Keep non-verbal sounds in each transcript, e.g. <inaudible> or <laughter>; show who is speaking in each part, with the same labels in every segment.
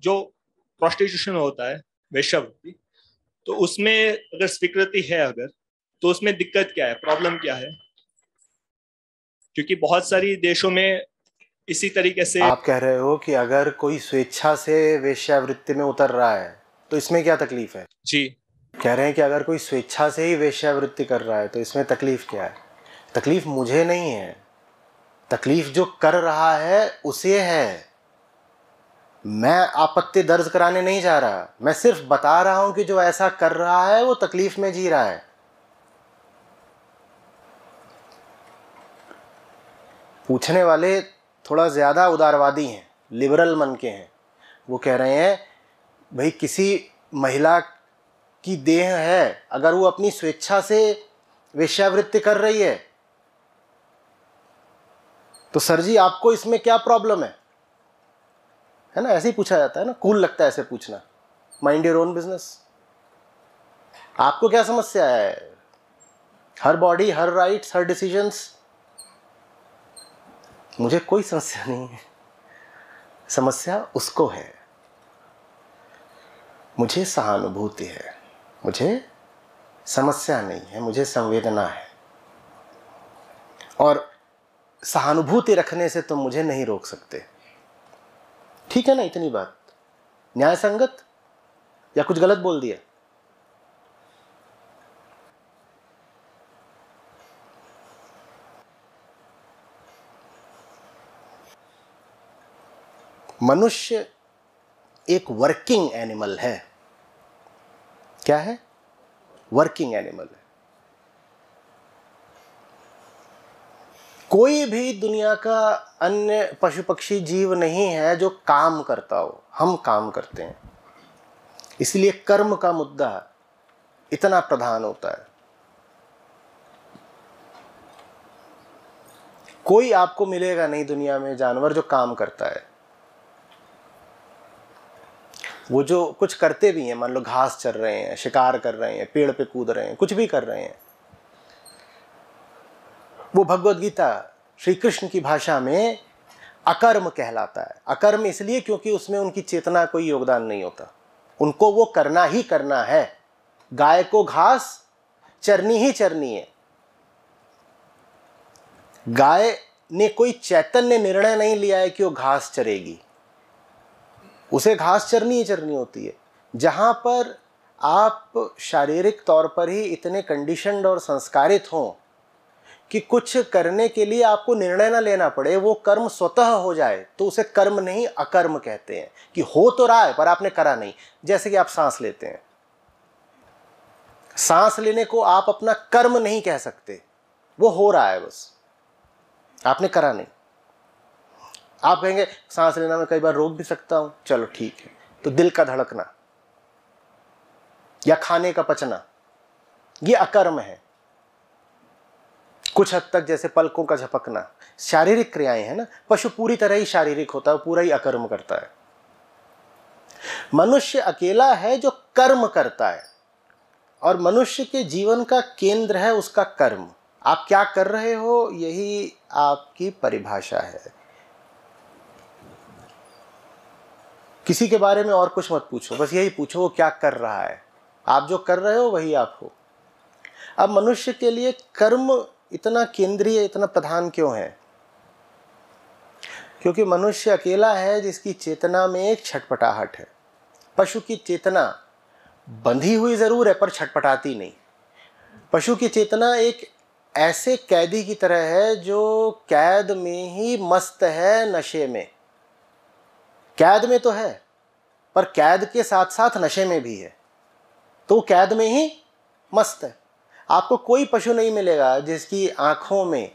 Speaker 1: जो प्रोस्टिट्यूशन होता है वैश्यावृत्ति तो उसमें अगर स्वीकृति है अगर तो उसमें दिक्कत क्या है? प्रॉब्लम क्या है? क्योंकि बहुत सारी देशों में इसी तरीके से
Speaker 2: आप कह रहे हो कि अगर कोई स्वेच्छा से वेश्यावृत्ति में उतर रहा है तो इसमें क्या तकलीफ़ है?
Speaker 1: जी।
Speaker 2: कह रहे हैं कि अगर कोई स्वेच्छा से ही वेश्यावृत्ति कर रहा है तो इसमें तकलीफ़ क्या है? तकलीफ़ मुझे नहीं है। तकलीफ़ जो कर रहा है उसे है। मैं आपत्ति दर्ज कराने नहीं जा रहा। मैं सिर्फ़ बता रहा हूँ कि जो ऐसा कर रहा है, वो तकलीफ़ में जी रहा है। पूछने वाले थोड़ा ज़्यादा उदारवादी हैं लिबरल मन के हैं। वो कह रहे हैं, भाई, किसी महिला की देह है, अगर वो अपनी स्वेच्छा से वेश्यावृत्ति कर रही है तो सर जी, आपको इसमें क्या प्रॉब्लम है? है ना? ऐसे ही पूछा जाता है ना? कूल लगता है ऐसे पूछना। माइंड योर ओन बिज़नेस आपको क्या समस्या है? हर बॉडी हर राइट्स हर डिसीजंस मुझे कोई समस्या नहीं है। समस्या उसको है। मुझे सहानुभूति है। मुझे समस्या नहीं है। मुझे संवेदना है। और सहानुभूति रखने से तुम तो मुझे नहीं रोक सकते। ठीक है ना, इतनी बात। न्याय संगत या कुछ गलत बोल दिया? मनुष्य एक वर्किंग एनिमल है। क्या है? वर्किंग एनिमल है। कोई भी दुनिया का अन्य पशु पक्षी जीव नहीं है जो काम करता हो। हम काम करते हैं। इसलिए कर्म का मुद्दा इतना प्रधान होता है। कोई आपको मिलेगा नहीं दुनिया में जानवर जो काम करता है। वो जो कुछ करते भी हैं, मान लो घास चर रहे हैं, शिकार कर रहे हैं, पेड़ पे कूद रहे हैं, कुछ भी कर रहे हैं। वो भगवत गीता श्री कृष्ण की भाषा में अकर्म कहलाता है। अकर्म इसलिए क्योंकि उसमें उनकी चेतना कोई योगदान नहीं होता। उनको वो करना ही करना है। गाय को घास चरनी ही चरनी है। गाय ने कोई चैतन्य निर्णय नहीं लिया है कि वो घास चरेगी। उसे घास चरनी ही चरनी होती है। जहाँ पर आप शारीरिक तौर पर ही इतने कंडीशनड और संस्कारित हों कि कुछ करने के लिए आपको निर्णय ना लेना पड़े, वो कर्म स्वतः हो जाए तो उसे कर्म नहीं, अकर्म कहते हैं। कि हो तो रहा है, पर आपने करा नहीं, जैसे कि आप सांस लेते हैं। सांस लेने को आप अपना कर्म नहीं कह सकते, वो हो रहा है बस। आपने करा नहीं। आप कहेंगे, सांस लेना, मैं कई बार रोक भी सकता हूँ। चलो, ठीक है। तो दिल का धड़कना, या खाने का पचना, ये अकर्म है। कुछ हद तक जैसे पलकों का झपकना, शारीरिक क्रियाएँ हैं ना, पशु पूरी तरह ही शारीरिक होता है पूरा ही अकर्म करता है। मनुष्य अकेला है जो कर्म करता है, और मनुष्य के जीवन का केंद्र है उसका कर्म। आप क्या कर रहे हो, यही आपकी परिभाषा है। किसी के बारे में और कुछ मत पूछो, बस यही पूछो, वो क्या कर रहा है। आप जो कर रहे हो, वही आप हो अब मनुष्य के लिए कर्म इतना केंद्रीय, इतना प्रधान क्यों है? क्योंकि मनुष्य अकेला है जिसकी चेतना में एक छटपटाहट है। पशु की चेतना बंधी हुई ज़रूर है, पर छटपटाती नहीं। पशु की चेतना एक ऐसे कैदी की तरह है जो कैद में ही मस्त है नशे में। कैद में तो है, पर कैद के साथ साथ नशे में भी है। तो कैद में ही मस्त है। आपको कोई पशु नहीं मिलेगा जिसकी आँखों में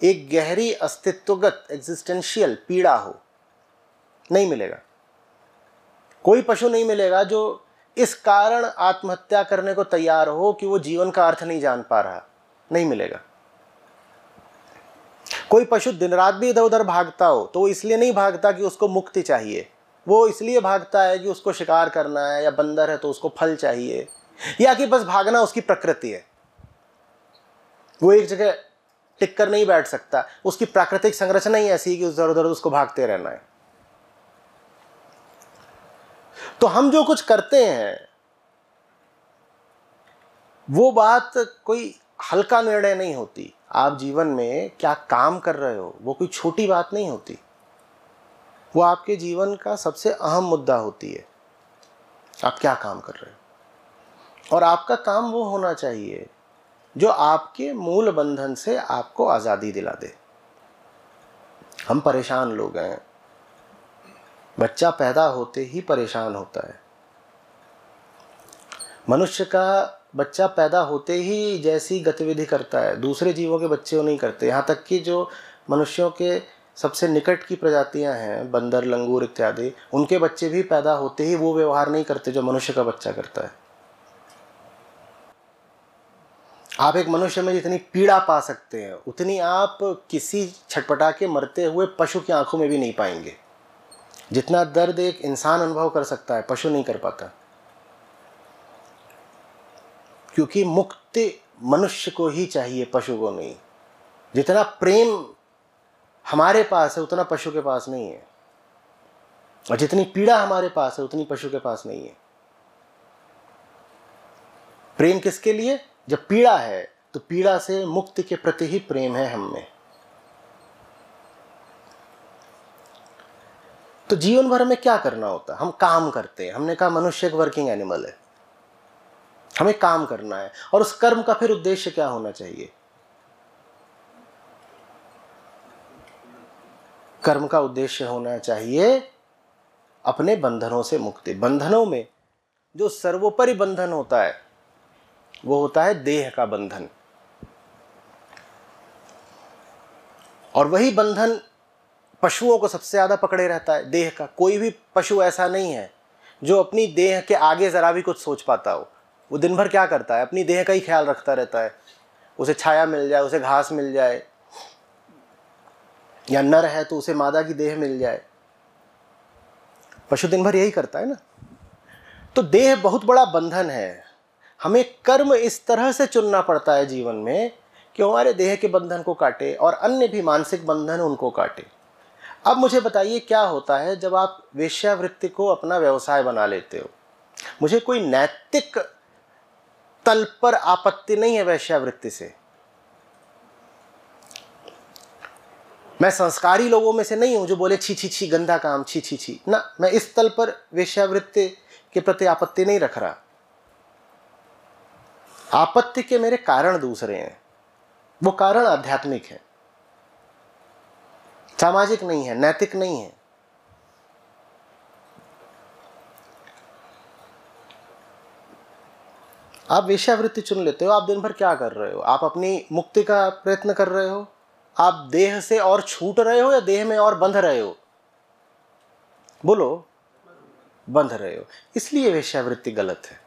Speaker 2: एक गहरी अस्तित्वगत एग्जिस्टेंशियल पीड़ा हो। नहीं मिलेगा। कोई पशु नहीं मिलेगा जो इस कारण आत्महत्या करने को तैयार हो कि वो जीवन का अर्थ नहीं जान पा रहा। नहीं मिलेगा। कोई पशु दिन रात भी इधर उधर भागता हो तो वो इसलिए नहीं भागता कि उसको मुक्ति चाहिए। वो इसलिए भागता है कि उसको शिकार करना है या बंदर है तो उसको फल चाहिए। <laughs> या कि बस भागना उसकी प्रकृति है। वो एक जगह टिक कर नहीं बैठ सकता। उसकी प्राकृतिक संरचना ही ऐसी है कि उधर उधर उसको भागते रहना है। तो हम जो कुछ करते हैं, वो बात कोई हल्का निर्णय नहीं होती। आप जीवन में क्या काम कर रहे हो, वो कोई छोटी बात नहीं होती। वो आपके जीवन का सबसे अहम मुद्दा होती है। आप क्या काम कर रहे हो? और आपका काम वो होना चाहिए जो आपके मूल बंधन से आपको आज़ादी दिला दे। हम परेशान लोग हैं। बच्चा पैदा होते ही परेशान होता है। मनुष्य का बच्चा पैदा होते ही जैसी गतिविधि करता है, दूसरे जीवों के बच्चे वो नहीं करते। यहाँ तक कि जो मनुष्यों के सबसे निकट की प्रजातियाँ हैं, बंदर, लंगूर इत्यादि, उनके बच्चे भी पैदा होते ही वो व्यवहार नहीं करते जो मनुष्य का बच्चा करता है। आप एक मनुष्य में जितनी पीड़ा पा सकते हैं, उतनी आप किसी छटपटा के मरते हुए पशु की आँखों में भी नहीं पाएँगे। जितना दर्द एक इंसान अनुभव कर सकता है, पशु नहीं कर पाता। क्योंकि मुक्ति मनुष्य को ही चाहिए, पशु को नहीं। जितना प्रेम हमारे पास है, उतना पशु के पास नहीं है। और जितनी पीड़ा हमारे पास है, उतनी पशु के पास नहीं है। प्रेम किसके लिए? जब पीड़ा है तो पीड़ा से मुक्ति के प्रति ही प्रेम है हम में। तो जीवन भर में क्या करना होता है? हम काम करते हैं। हमने कहा मनुष्य एक वर्किंग एनिमल है। हमें काम करना है। और उस कर्म का फिर उद्देश्य क्या होना चाहिए? कर्म का उद्देश्य होना चाहिए अपने बंधनों से मुक्ति। बंधनों में जो सर्वोपरि बंधन होता है वो होता है देह का बंधन। और वही बंधन पशुओं को सबसे ज़्यादा पकड़े रहता है, देह का। कोई भी पशु ऐसा नहीं है जो अपनी देह के आगे ज़रा भी कुछ सोच पाता हो। वो दिन भर क्या करता है? अपनी देह का ही ख्याल रखता रहता है। उसे छाया मिल जाए, उसे घास मिल जाए, या नर है तो उसे मादा की देह मिल जाए। पशु दिन भर यही करता है ना? तो देह बहुत बड़ा बंधन है। हमें कर्म इस तरह से चुनना पड़ता है जीवन में कि हमारे देह के बंधन को काटे और अन्य भी मानसिक बंधन उनको काटे। अब मुझे बताइए क्या होता है जब आप वेश्यावृत्ति को अपना व्यवसाय बना लेते हो? मुझे कोई नैतिक तल पर आपत्ति नहीं है वैश्यावृत्ति से। मैं संस्कारी लोगों में से नहीं हूँ जो बोले, छी छी छी, गंदा काम, छी छी छी। ना, मैं इस तल पर वेश्यावृत्ति के प्रति आपत्ति नहीं रख रहा। आपत्ति के मेरे कारण दूसरे हैं। वो कारण आध्यात्मिक है। सामाजिक नहीं है, नैतिक नहीं है। आप वेश्यावृत्ति चुन लेते हो, आप दिन भर क्या कर रहे हो? आप अपनी मुक्ति का प्रयत्न कर रहे हो? आप देह से और छूट रहे हो या देह में और बंध रहे हो? बोलो, बंध रहे हो। इसलिए वेश्यावृत्ति गलत है।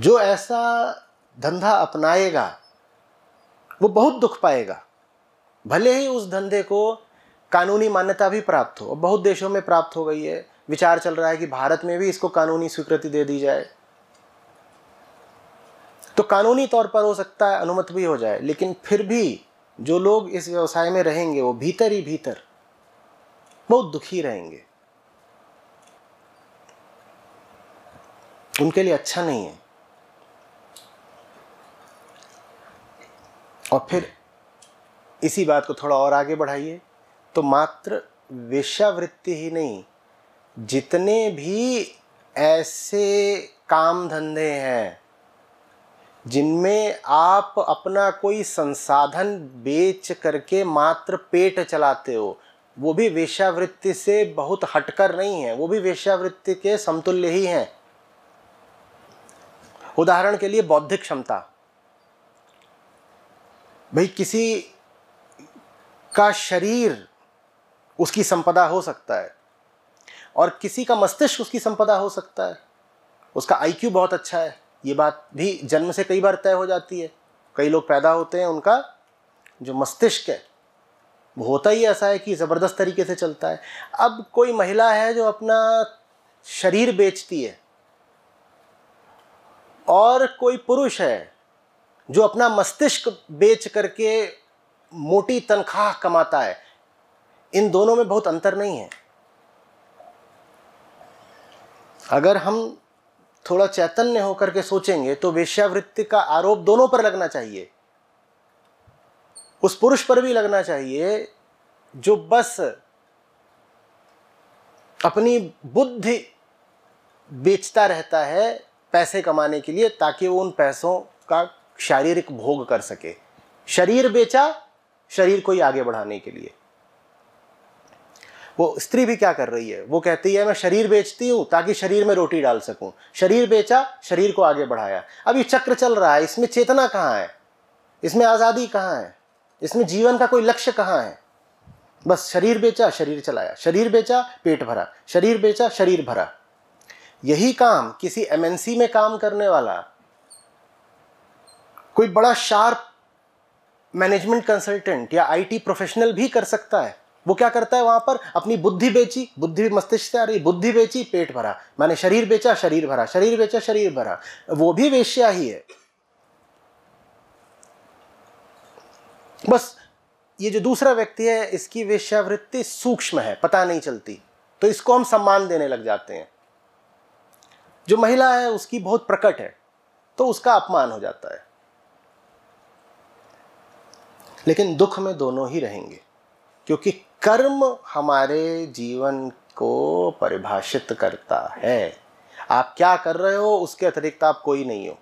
Speaker 2: जो ऐसा धंधा अपनाएगा, वो बहुत दुख पाएगा। भले ही उस धंधे को कानूनी मान्यता भी प्राप्त हो। बहुत देशों में प्राप्त हो गई है। विचार चल रहा है कि भारत में भी इसको कानूनी स्वीकृति दे दी जाए। तो कानूनी तौर पर हो सकता है, अनुमत भी हो जाए, लेकिन फिर भी जो लोग इस व्यवसाय में रहेंगे, वो भीतर ही भीतर बहुत दुखी रहेंगे। उनके लिए अच्छा नहीं है। और फिर इसी बात को थोड़ा और आगे बढ़ाइए। तो मात्र वेश्यावृत्ति ही नहीं, जितने भी ऐसे काम धंधे हैं, जिनमें आप अपना कोई संसाधन बेच करके मात्र पेट चलाते हो, वो भी वेश्यावृत्ति से बहुत हटकर नहीं है, वो भी वेश्यावृत्ति के समतुल्य ही हैं। उदाहरण के लिए बौद्धिक क्षमता। भाई, किसी का शरीर उसकी संपदा हो सकता है और किसी का मस्तिष्क उसकी संपदा हो सकता है। उसका आईक्यू बहुत अच्छा है। ये बात भी जन्म से कई बार तय हो जाती है। कई लोग पैदा होते हैं, उनका जो मस्तिष्क है, वो होता ही ऐसा है कि ज़बरदस्त तरीके से चलता है। अब कोई महिला है जो अपना शरीर बेचती है और कोई पुरुष है जो अपना मस्तिष्क बेच करके मोटी तनख्वाह कमाता है, इन दोनों में बहुत अंतर नहीं है। अगर हम थोड़ा चैतन्य होकर के सोचेंगे तो वेश्यावृत्ति का आरोप दोनों पर लगना चाहिए। उस पुरुष पर भी लगना चाहिए, जो बस अपनी बुद्धि बेचता रहता है पैसे कमाने के लिए, ताकि वो उन पैसों का शारीरिक भोग कर सके। शरीर बेचा, शरीर को ही आगे बढ़ाने के लिए। वो स्त्री भी क्या कर रही है? वो कहती है, मैं शरीर बेचती हूँ ताकि शरीर में रोटी डाल सकूँ। शरीर बेचा, शरीर को आगे बढ़ाया। अब ये चक्र चल रहा है, इसमें चेतना कहाँ है? इसमें आज़ादी कहाँ है? इसमें जीवन का कोई लक्ष्य कहाँ है? बस शरीर बेचा, शरीर चलाया। शरीर बेचा, पेट भरा। शरीर बेचा, शरीर भरा। यही काम किसी एमएनसी में काम करने वाला कोई बड़ा शार्प मैनेजमेंट कंसल्टेंट या आईटी प्रोफेशनल भी कर सकता है। वो क्या करता है वहाँ पर? अपनी बुद्धि बेची, बुद्धि मस्तिष्क से आ रही बुद्धि बेची, पेट भरा। मैंने शरीर बेचा, शरीर भरा, शरीर बेचा, शरीर भरा। वो भी वेश्या ही है। बस, ये जो दूसरा व्यक्ति है, इसकी वेश्यावृत्ति सूक्ष्म है, पता नहीं चलती। तो इसको हम सम्मान देने लग जाते हैं। जो महिला है, उसकी बहुत प्रकट है तो उसका अपमान हो जाता है। लेकिन दुख में दोनों ही रहेंगे, क्योंकि कर्म हमारे जीवन को परिभाषित करता है। आप क्या कर रहे हो, उसके अतिरिक्त आप कोई नहीं हो।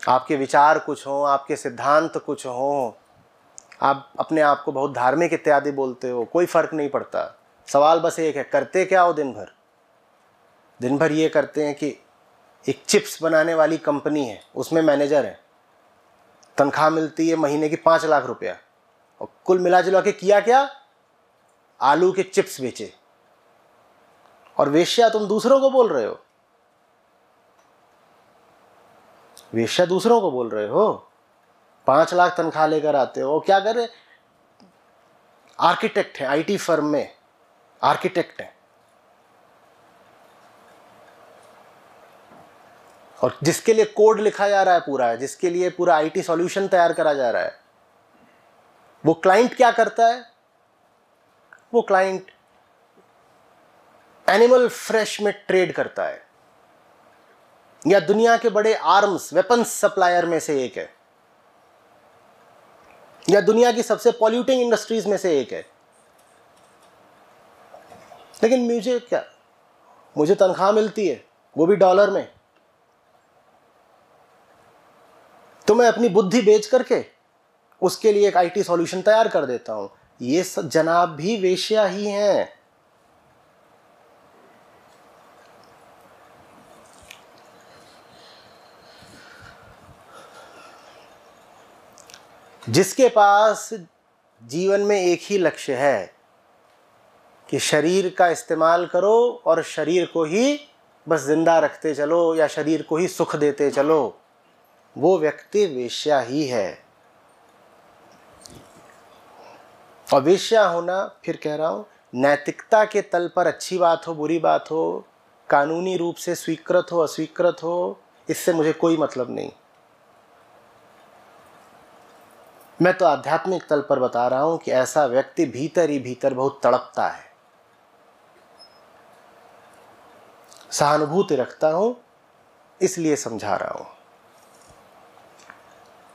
Speaker 2: आपके विचार कुछ हो, आपके सिद्धांत कुछ हो, आप अपने आप को बहुत धार्मिक इत्यादि बोलते हो, कोई फ़र्क नहीं पड़ता। सवाल बस एक है, करते क्या हो दिन भर? दिन भर ये करते हैं कि एक चिप्स बनाने वाली कंपनी है, उसमें मैनेजर है। तनख्वाह मिलती है महीने की पाँच लाख रुपया। और कुल मिला जुला के किया क्या? आलू के चिप्स बेचे। और वेश्या, तुम दूसरों को बोल रहे हो? वेश्या, दूसरों को बोल रहे हो? पाँच लाख तनख्वाह लेकर आते हो। क्या कर रहे? आर्किटेक्ट है, आईटी फर्म में आर्किटेक्ट है। और जिसके लिए कोड लिखा जा रहा है पूरा, जिसके लिए पूरा आईटी सॉल्यूशन तैयार करा जा रहा है, वो क्लाइंट क्या करता है? वो क्लाइंट एनिमल फ्रेश में ट्रेड करता है। या दुनिया के बड़े आर्म्स वेपन्स सप्लायर में से एक है। या दुनिया की सबसे पॉल्यूटिंग इंडस्ट्रीज़ में से एक है। लेकिन मुझे क्या? मुझे तनख्वाह मिलती है, वो भी डॉलर में। तो मैं अपनी बुद्धि बेच करके उसके लिए एक आईटी सॉल्यूशन तैयार कर देता हूँ। ये जनाब भी वेश्या ही हैं। जिसके पास जीवन में एक ही लक्ष्य है कि शरीर का इस्तेमाल करो और शरीर को ही बस ज़िंदा रखते चलो या शरीर को ही सुख देते चलो। वो व्यक्ति वेश्या ही है। और वेश्या होना, फिर कह रहा हूँ, नैतिकता के तल पर अच्छी बात हो, बुरी बात हो, कानूनी रूप से स्वीकृत हो, अस्वीकृत हो, इससे मुझे कोई मतलब नहीं। मैं तो आध्यात्मिक तल पर बता रहा हूँ कि ऐसा व्यक्ति भीतर ही भीतर बहुत तड़पता है। सहानुभूति रखता हूँ, इसलिए समझा रहा हूँ।